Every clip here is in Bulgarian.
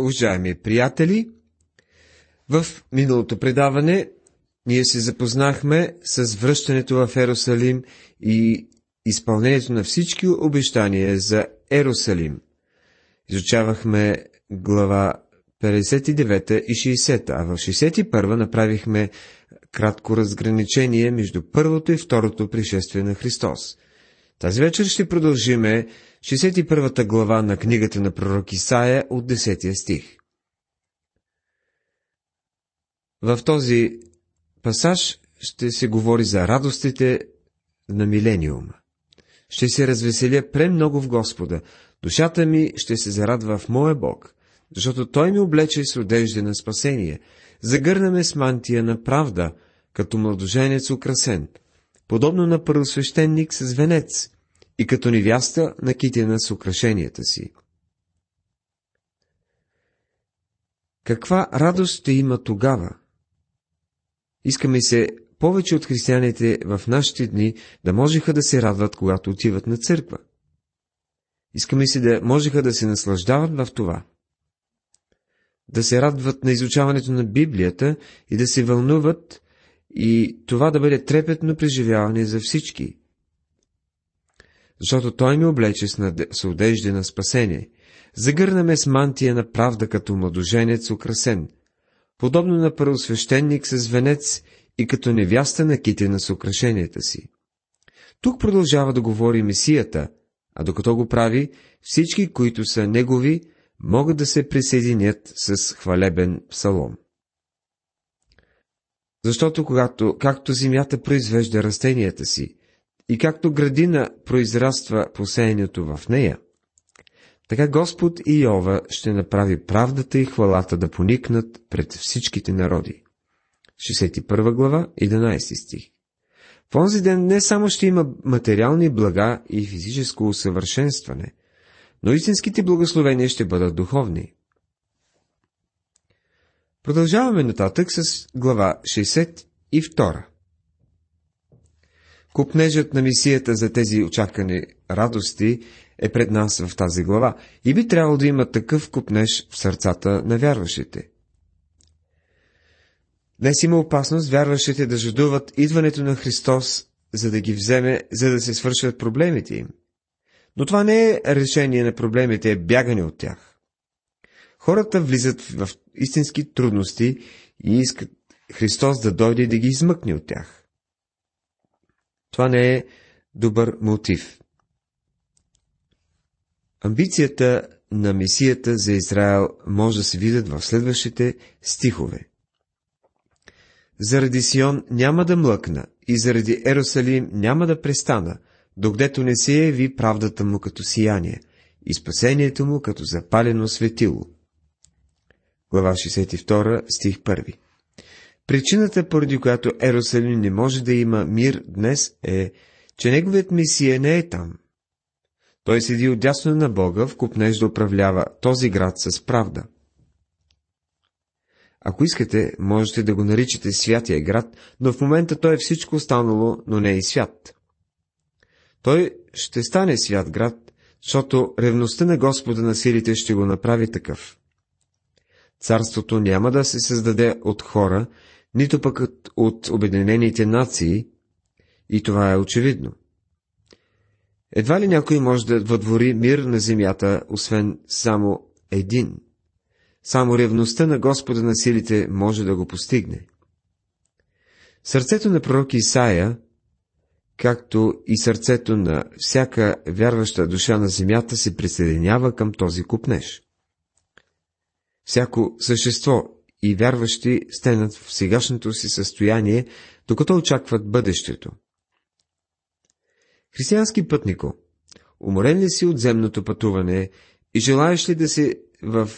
Уважаеми приятели, в миналото предаване ние се запознахме с връщането в Ерусалим и изпълнението на всички обещания за Ерусалим. Изучавахме глава 59 и 60, а в 61 направихме кратко разграничение между първото и второто пришествие на Христос. Тази вечер ще продължиме 61 глава на книгата на пророк Исаия от 10 стих. В този пасаж ще се говори за радостите на милениума. Ще се развеселя премного в Господа. Душата ми ще се зарадва в моя Бог, защото Той ми облече с одежда на спасение. Загърна ме с мантия на правда, като младоженец украсен, подобно на първосвещеник с венец, и като невяста накитена с украшенията си. Каква радост ще има тогава? Искаме се повече от християните в нашите дни да можеха да се радват, когато отиват на църква. Искаме се да можеха да се наслаждават в това. Да се радват на изучаването на Библията и да се вълнуват и това да бъде трепетно преживяване за всички, защото той ми облече с одежда на спасение. Загърна ме с мантия на правда като младоженец украсен, подобно на първосвещеник с венец и като невяста на китена с украшенията си. Тук продължава да говори Месията, а докато го прави, всички, които са негови, могат да се присъединят с хвалебен псалом. Защото когато, както земята произвежда растенията си, и както градина произраства посеянието в нея, така Господ и Йова ще направи правдата и хвалата да поникнат пред всичките народи. 61 глава, 11 стих. В онзи ден не само ще има материални блага и физическо усъвършенстване, но истинските благословения ще бъдат духовни. Продължаваме нататък с глава 62. Купнежът на мисията за тези очакани радости е пред нас в тази глава и би трябвало да има такъв купнеж в сърцата на вярващите. Днес има опасност вярващите да жадуват идването на Христос, за да ги вземе, за да се свършат проблемите им. Но това не е решение на проблемите, е бягане от тях. Хората влизат в истински трудности и искат Христос да дойде и да ги измъкне от тях. Това не е добър мотив. Амбицията на мисията за Израел може да се видят в следващите стихове. Заради Сион няма да млъкна и заради Ерусалим няма да престана, докъдето не се яви правдата му като сияние и спасението му като запалено светило. Глава 62, стих 1 Причината, поради която Ерусалим не може да има мир днес е, че неговият мисия не е там. Той седи отдясно на Бога, в купнеж да управлява този град с правда. Ако искате, можете да го наричате святия град, но в момента той е всичко останало, но не е и свят. Той ще стане свят град, защото ревността на Господа на силите ще го направи такъв. Царството няма да се създаде от хора, нито пък от Обединените нации, и това е очевидно. Едва ли някой може да въдвори мир на земята, освен само един. Само ревността на Господа на силите може да го постигне. Сърцето на пророк Исаия, както и сърцето на всяка вярваща душа на земята, се присъединява към този купнеж. Всяко същество и вярващи стенат в сегашното си състояние, докато очакват бъдещето. Християнски пътнико, уморен ли си от земното пътуване и желаеш ли да си в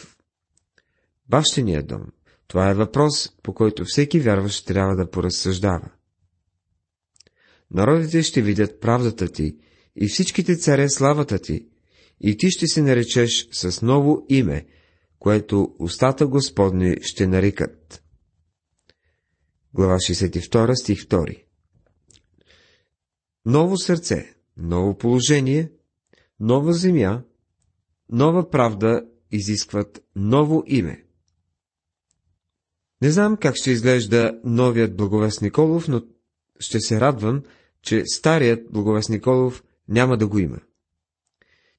бащиния дом? Това е въпрос, по който всеки вярващ трябва да поразсъждава. Народите ще видят правдата ти и всичките царе славата ти, и ти ще се наречеш с ново име, което устата Господни ще нарекат. Глава 62, стих 2 Ново сърце, ново положение, нова земя, нова правда изискват ново име. Не знам как ще изглежда новият благовест Николов, но ще се радвам, че старият благовест Николов няма да го има.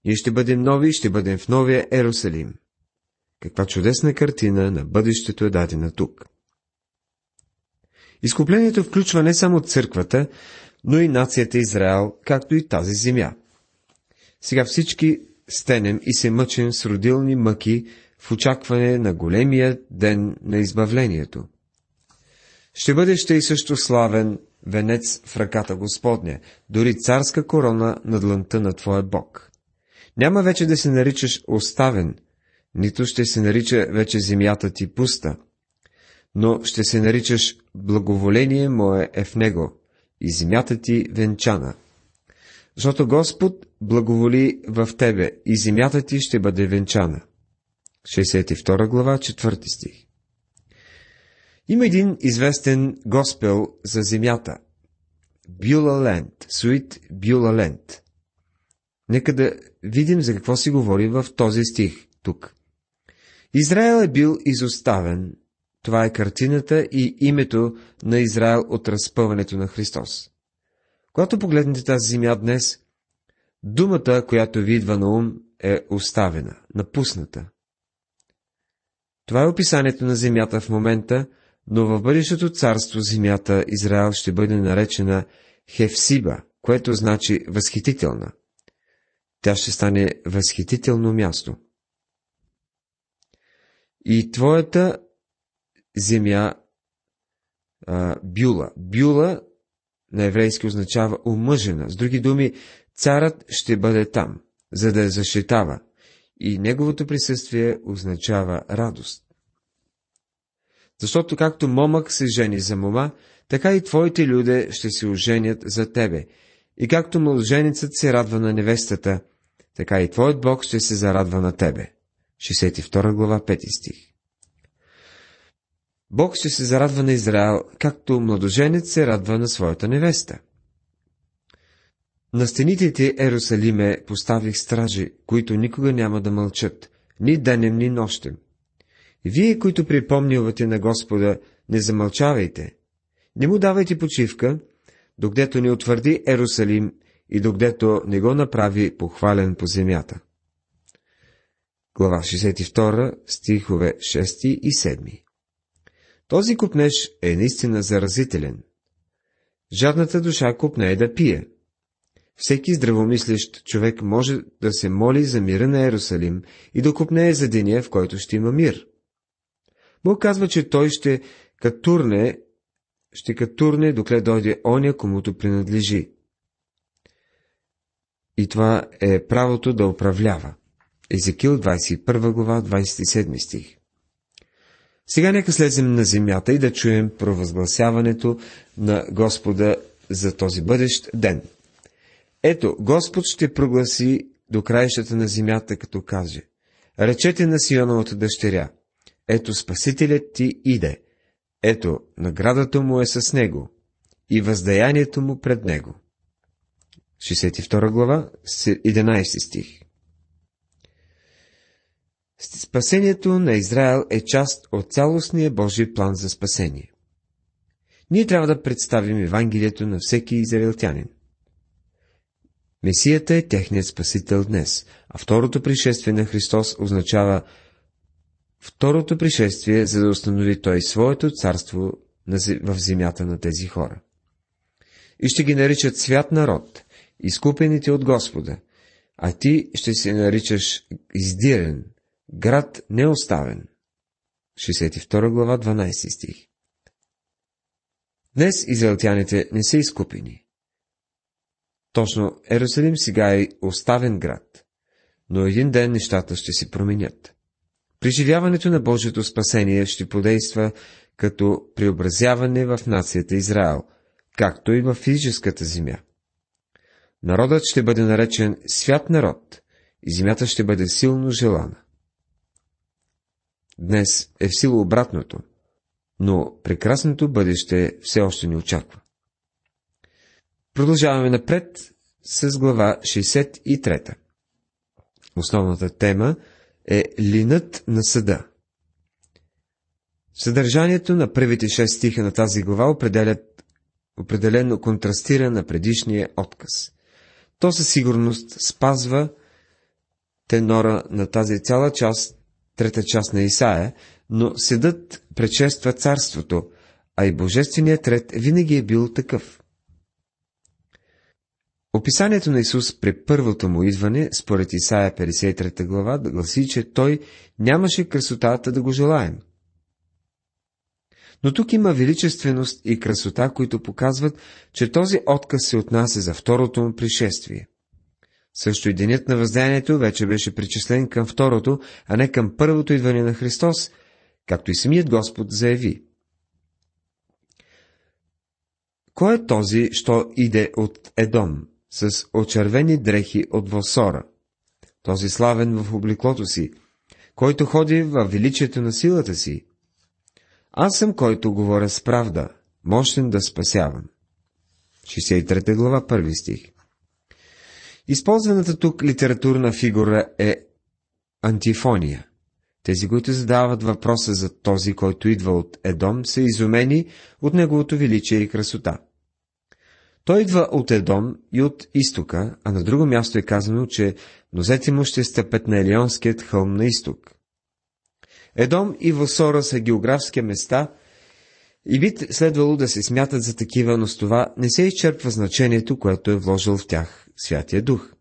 Ние ще бъдем нови, ще бъдем в новия Ерусалим. Каква чудесна картина на бъдещето е дадена тук. Изкуплението включва не само църквата, но и нацията Израел, както и тази земя. Сега всички стенем и се мъчим с родилни мъки в очакване на големия ден на избавлението. Ще бъде ще и също славен венец в ръката Господня, дори царска корона над лънта на Твоя Бог. Няма вече да се наричаш оставен, нито ще се нарича вече земята ти пуста, но ще се наричаш благоволение мое е в него и земята ти венчана. Защото Господ благоволи в тебе и земята ти ще бъде венчана. 62 глава, 4 стих. Има един известен госпел за земята. Бюла Ленд, Суит Бюла Ленд. Нека да видим за какво си говори в този стих тук. Израел е бил изоставен. Това е картината и името на Израел от разпъването на Христос. Когато погледнете тази земя днес, думата, която ви идва на ум, е оставена, напусната. Това е описанието на земята в момента, но в бъдещето царство земята Израел ще бъде наречена Хевсиба, което значи възхитителна. Тя ще стане възхитително място. И твоята земя а, Бюла. Бюла на еврейски означава омъжена. С други думи, царът ще бъде там, за да я защитава. И неговото присъствие означава радост. Защото както момък се жени за мома, така и твоите люде ще се оженят за тебе. И както младоженицът се радва на невестата, така и твоят Бог ще се зарадва на тебе. 62 глава, 5 стих. Бог ще се зарадва на Израел, както младоженец се радва на своята невеста. На стените Ерусалиме, поставих стражи, които никога няма да мълчат, ни денем, ни нощем. Вие, които припомнявате на Господа, не замълчавайте. Не му давайте почивка, докъдето не утвърди Ерусалим и докъдето не го направи похвален по земята. Глава 62, стихове 6 и 7 Този купнеж е наистина заразителен. Жадната душа купне да пие. Всеки здравомислещ човек може да се моли за мира на Ерусалим и да купнее за деня, в който ще има мир. Бог казва, че той ще катурне, ще катурне, докле дойде оня, комуто принадлежи. И това е правото да управлява. Езекил 21 глава, 27 стих. Сега нека слезем на земята и да чуем провъзгласяването на Господа за този бъдещ ден. Ето, Господ ще прогласи до краищата на земята, като каже, речете на Сионовата дъщеря, ето Спасителят ти иде, ето наградата му е с него и въздаянието му пред него. 62 глава, 11 стих Спасението на Израел е част от цялостния Божий план за спасение. Ние трябва да представим Евангелието на всеки израелтянин. Месията е техният спасител днес, а второто пришествие на Христос означава второто пришествие, за да установи Той своето царство в земята на тези хора. И ще ги наричат свят народ, изкупените от Господа, а ти ще се наричаш издирен, град неоставен. 62 глава, 12 стих Днес израелтяните не са изкупени. Точно Ерусалим сега е оставен град, но един ден нещата ще се променят. Преживяването на Божието спасение ще подейства като преобразяване в нацията Израел, както и в физическата земя. Народът ще бъде наречен свят народ и земята ще бъде силно желана. Днес е в сила обратното, но прекрасното бъдеще все още ни очаква. Продължаваме напред с глава 63. Основната тема е линът на съда. Съдържанието на първите шест стиха на тази глава определят, определено контрастира на предишния отказ. То със сигурност спазва тенора на тази цяла част, трета част на Исаия, но седът предшества царството, а и божественият ред винаги е бил такъв. Описанието на Исус при първото му идване, според Исаия 53 глава, да гласи, че той нямаше красотата да го желаем. Но тук има величественост и красота, които показват, че този отказ се отнася за второто му пришествие. Също и денят на въздаянието вече беше причислен към второто, а не към първото идване на Христос, както и самият Господ заяви. Кой е този, що иде от Едом, с очервени дрехи от Восора? Този славен в обликлото си, който ходи в величието на силата си. Аз съм, който говоря с правда, мощен да спасявам. 63 глава, първи стих. Използваната тук литературна фигура е антифония. Тези, които задават въпроса за този, който идва от Едом, са изумени от неговото величие и красота. Той идва от Едом и от изтока, а на друго място е казано, че нозете му ще стъпят на Елионският хълм на изток. Едом и Восора са географски места и би следвало да се смятат за такива, но с това не се изчерпва значението, което е вложил в тях Святия Дух.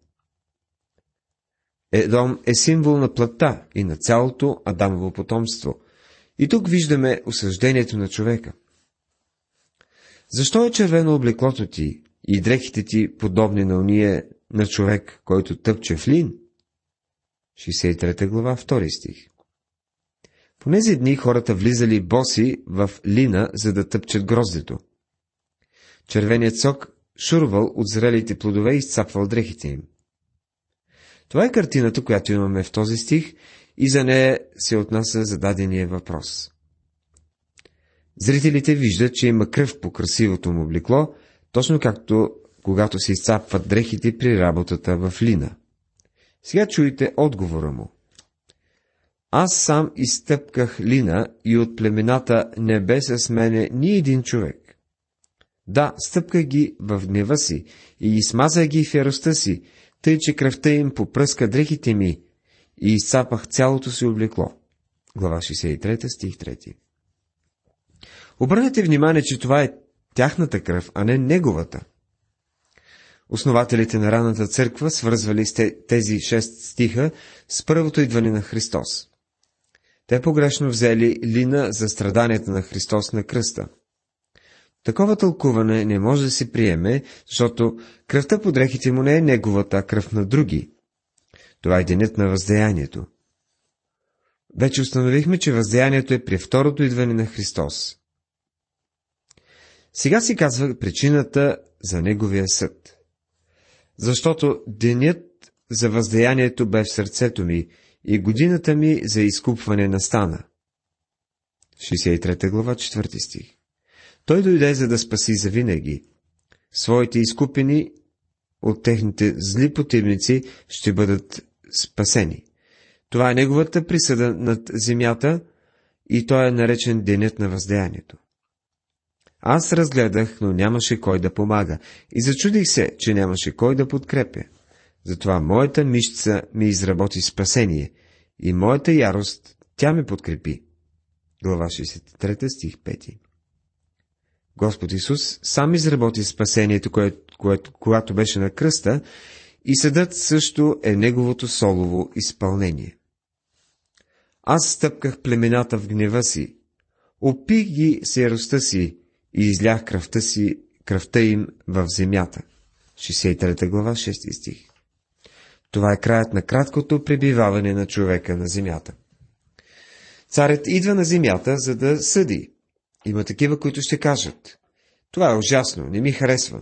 Едом е символ на плътта и на цялото Адамово потомство. И тук виждаме осъждението на човека. Защо е червено облеклото ти и дрехите ти подобни на уния на човек, който тъпче в лин? 63 глава, 2 стих. По тези дни хората влизали боси в лина, за да тъпчат гроздето. Червеният сок шурвал от зрелите плодове и изцапвал дрехите им. Това е картината, която имаме в този стих и за нея се отнася зададения въпрос. Зрителите виждат, че има кръв по красивото му облекло, точно както когато се изцапват дрехите при работата в лина. Сега чуете отговора му. Аз сам изтъпках лина и от племената не бе с мене ни един човек. Да, стъпках ги в гнева си и измазах ги в яростта си, тъй че кръвта им попръска дрехите ми и изцапах цялото си облекло. Глава 63, стих 3 Обърнете внимание, че това е тяхната кръв, а не неговата. Основателите на раната църква свързвали тези шест стиха с първото идване на Христос. Те погрешно взели лина за страданията на Христос на кръста. Такова тълкуване не може да се приеме, защото кръвта по дрехите му не е неговата, а кръв на други. Това е денят на въздеянието. Вече установихме, че въздеянието е при второто идване на Христос. Сега си казва причината за неговия съд. Защото денят за въздеянието бе в сърцето ми и годината ми за изкупване настана. 63 глава, 4 стих. Той дойде за да спаси завинаги. Своите изкупени от техните зли противници ще бъдат спасени. Това е неговата присъда над земята и той е наречен денят на въздеянието. Аз разгледах, но нямаше кой да помага и зачудих се, че нямаше кой да подкрепя. Затова моята мишца ми изработи спасение и моята ярост тя ме подкрепи. Глава 63 стих 5 Господ Исус сам изработи спасението, което, което, когато беше на кръста, и съдът също е неговото солово изпълнение. Аз стъпках племената в гнева си, опих ги с яростта си и излях кръвта си, кръвта им в земята. 63 глава, 6 стих. Това е краят на краткото пребиваване на човека на земята. Царят идва на земята, за да съди. Има такива, които ще кажат. Това е ужасно, не ми харесва.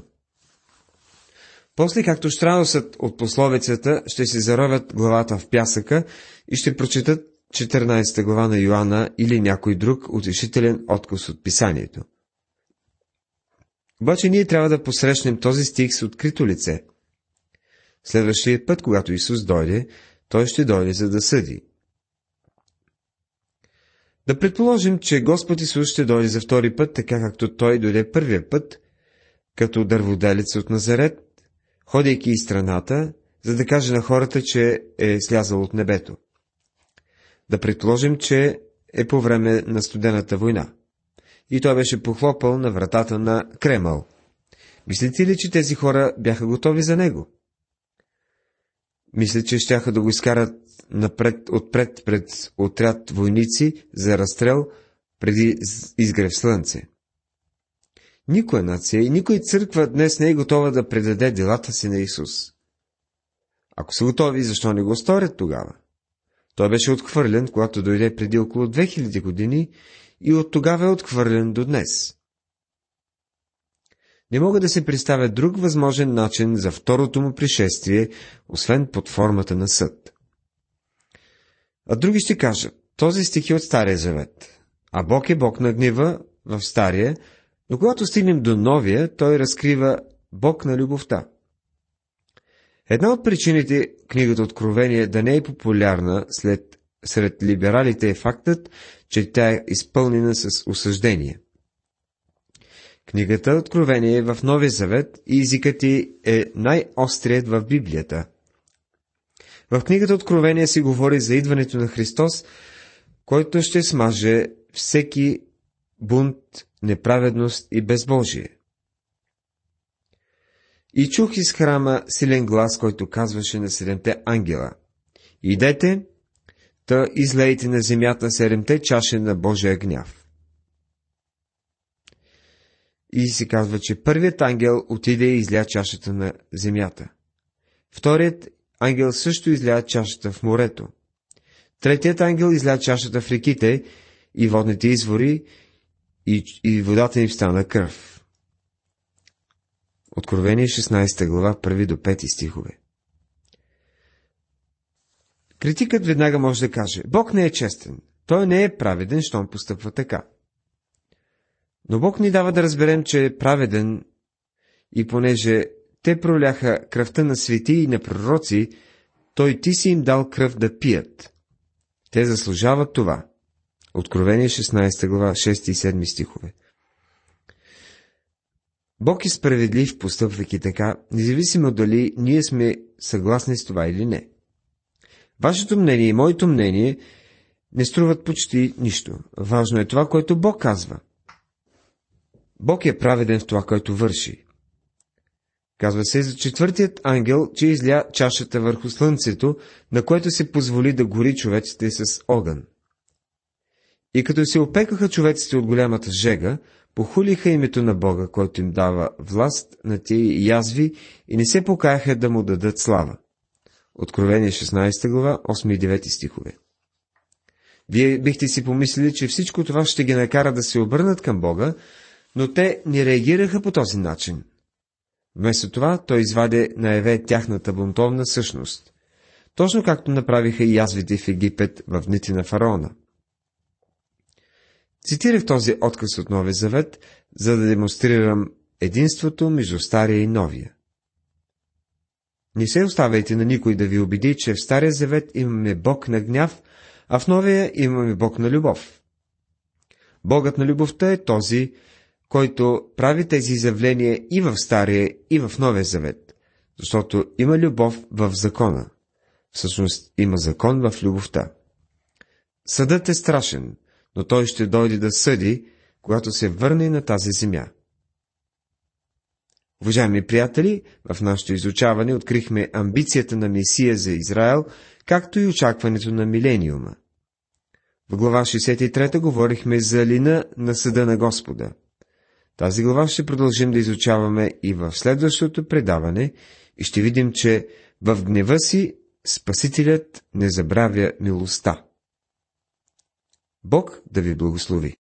После, както Штраусът от пословицата, ще се заровят главата в пясъка и ще прочитат 14 глава на Йоанна или някой друг утешителен откус от писанието. Обаче ние трябва да посрещнем този стих с открито лице. Следващия път, когато Исус дойде, той ще дойде за да съди. Да предположим, че Господ Исус ще дойде за втори път, така както Той дойде първия път, като дърводелец от Назарет, ходейки из страната, за да каже на хората, че е слязал от небето. Да предположим, че е по време на студената война. И той беше похлопал на вратата на Кремъл. Мислите ли, че тези хора бяха готови за него? Мисля, че щяха да го изкарат напред, отпред пред отряд войници за разстрел преди изгрев слънце. Никоя нация и никой църква днес не е готова да предаде делата си на Исус. Ако са готови, защо не го сторят тогава? Той беше отхвърлен, когато дойде преди около 2000 години и от тогава е отхвърлен до днес. Не мога да се представя друг възможен начин за второто му пришествие, освен под формата на съд. А други ще кажат, този стих е от Стария завет, а Бог е Бог на гнева в Стария, но когато стигнем до Новия, той разкрива Бог на любовта. Една от причините книгата Откровение да не е популярна след, сред либералите е фактът, че тя е изпълнена с осъждение. Книгата Откровение е в Новия Завет и езикът ти е най-острият в Библията. В книгата Откровение се говори за идването на Христос, който ще смаже всеки бунт, неправедност и безбожие. И чух из храма силен глас, който казваше на седемте ангела. Идете, та излейте на земята седемте чаши на Божия гняв. И се казва, че първият ангел отиде и изля чашата на земята. Вторият ангел също изля чашата в морето. Третият ангел изля чашата в реките и водните извори, и, и водата им стана кръв. Откровение 16 глава, 1 до 5 стихове. Критикът веднага може да каже, Бог не е честен, той не е праведен, щом постъпва така. Но Бог ни дава да разберем, че е праведен и понеже те проляха кръвта на свети и на пророци, той ти си им дал кръв да пият. Те заслужават това. Откровение 16 глава, 6 и 7 стихове. Бог е справедлив, постъпвайки така, независимо дали ние сме съгласни с това или не. Вашето мнение и моето мнение не струват почти нищо. Важно е това, което Бог казва. Бог е праведен в това, което върши. Казва се за четвъртият ангел, че изля чашата върху слънцето, на което се позволи да гори човеците с огън. И като се опекаха човеците от голямата жега, похулиха името на Бога, който им дава власт на тия язви и не се покаяха да му дадат слава. Откровение 16 глава, 8 и 9 стихове. Вие бихте си помислили, че всичко това ще ги накара да се обърнат към Бога, но те не реагираха по този начин. Вместо това той изваде наяве тяхната бунтовна същност, точно както направиха и язвите в Египет в дните на фараона. Цитирах този отказ от Новия Завет, за да демонстрирам единството между Стария и Новия. Не се оставяйте на никой да ви убеди, че в Стария Завет имаме Бог на гняв, а в Новия имаме Бог на любов. Богът на любовта е този, който прави тези изявления и в Стария, и в Новия Завет, защото има любов в закона. Всъщност има закон в любовта. Съдът е страшен, но той ще дойде да съди, когато се върне на тази земя. Уважаеми приятели, в нашето изучаване открихме амбицията на Месия за Израел, както и очакването на милениума. В глава 63 говорихме за лина на съда на Господа. Тази глава ще продължим да изучаваме и в следващото предаване и ще видим, че в гнева си Спасителят не забравя милостта. Бог да ви благослови!